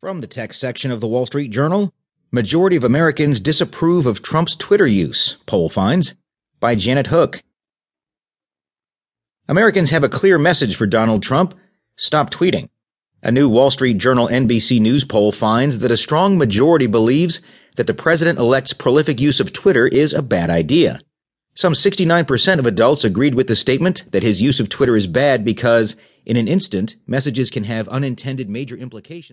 From the tech section of the Wall Street Journal, majority of Americans disapprove of Trump's Twitter use, poll finds, by Janet Hook. Americans have a clear message for Donald Trump stop tweeting. A new Wall Street Journal NBC News poll finds that a strong majority believes that the president elect's prolific use of Twitter is a bad idea. Some 69% of adults agreed with the statement that his use of Twitter is bad because, in an instant, messages can have unintended major implications.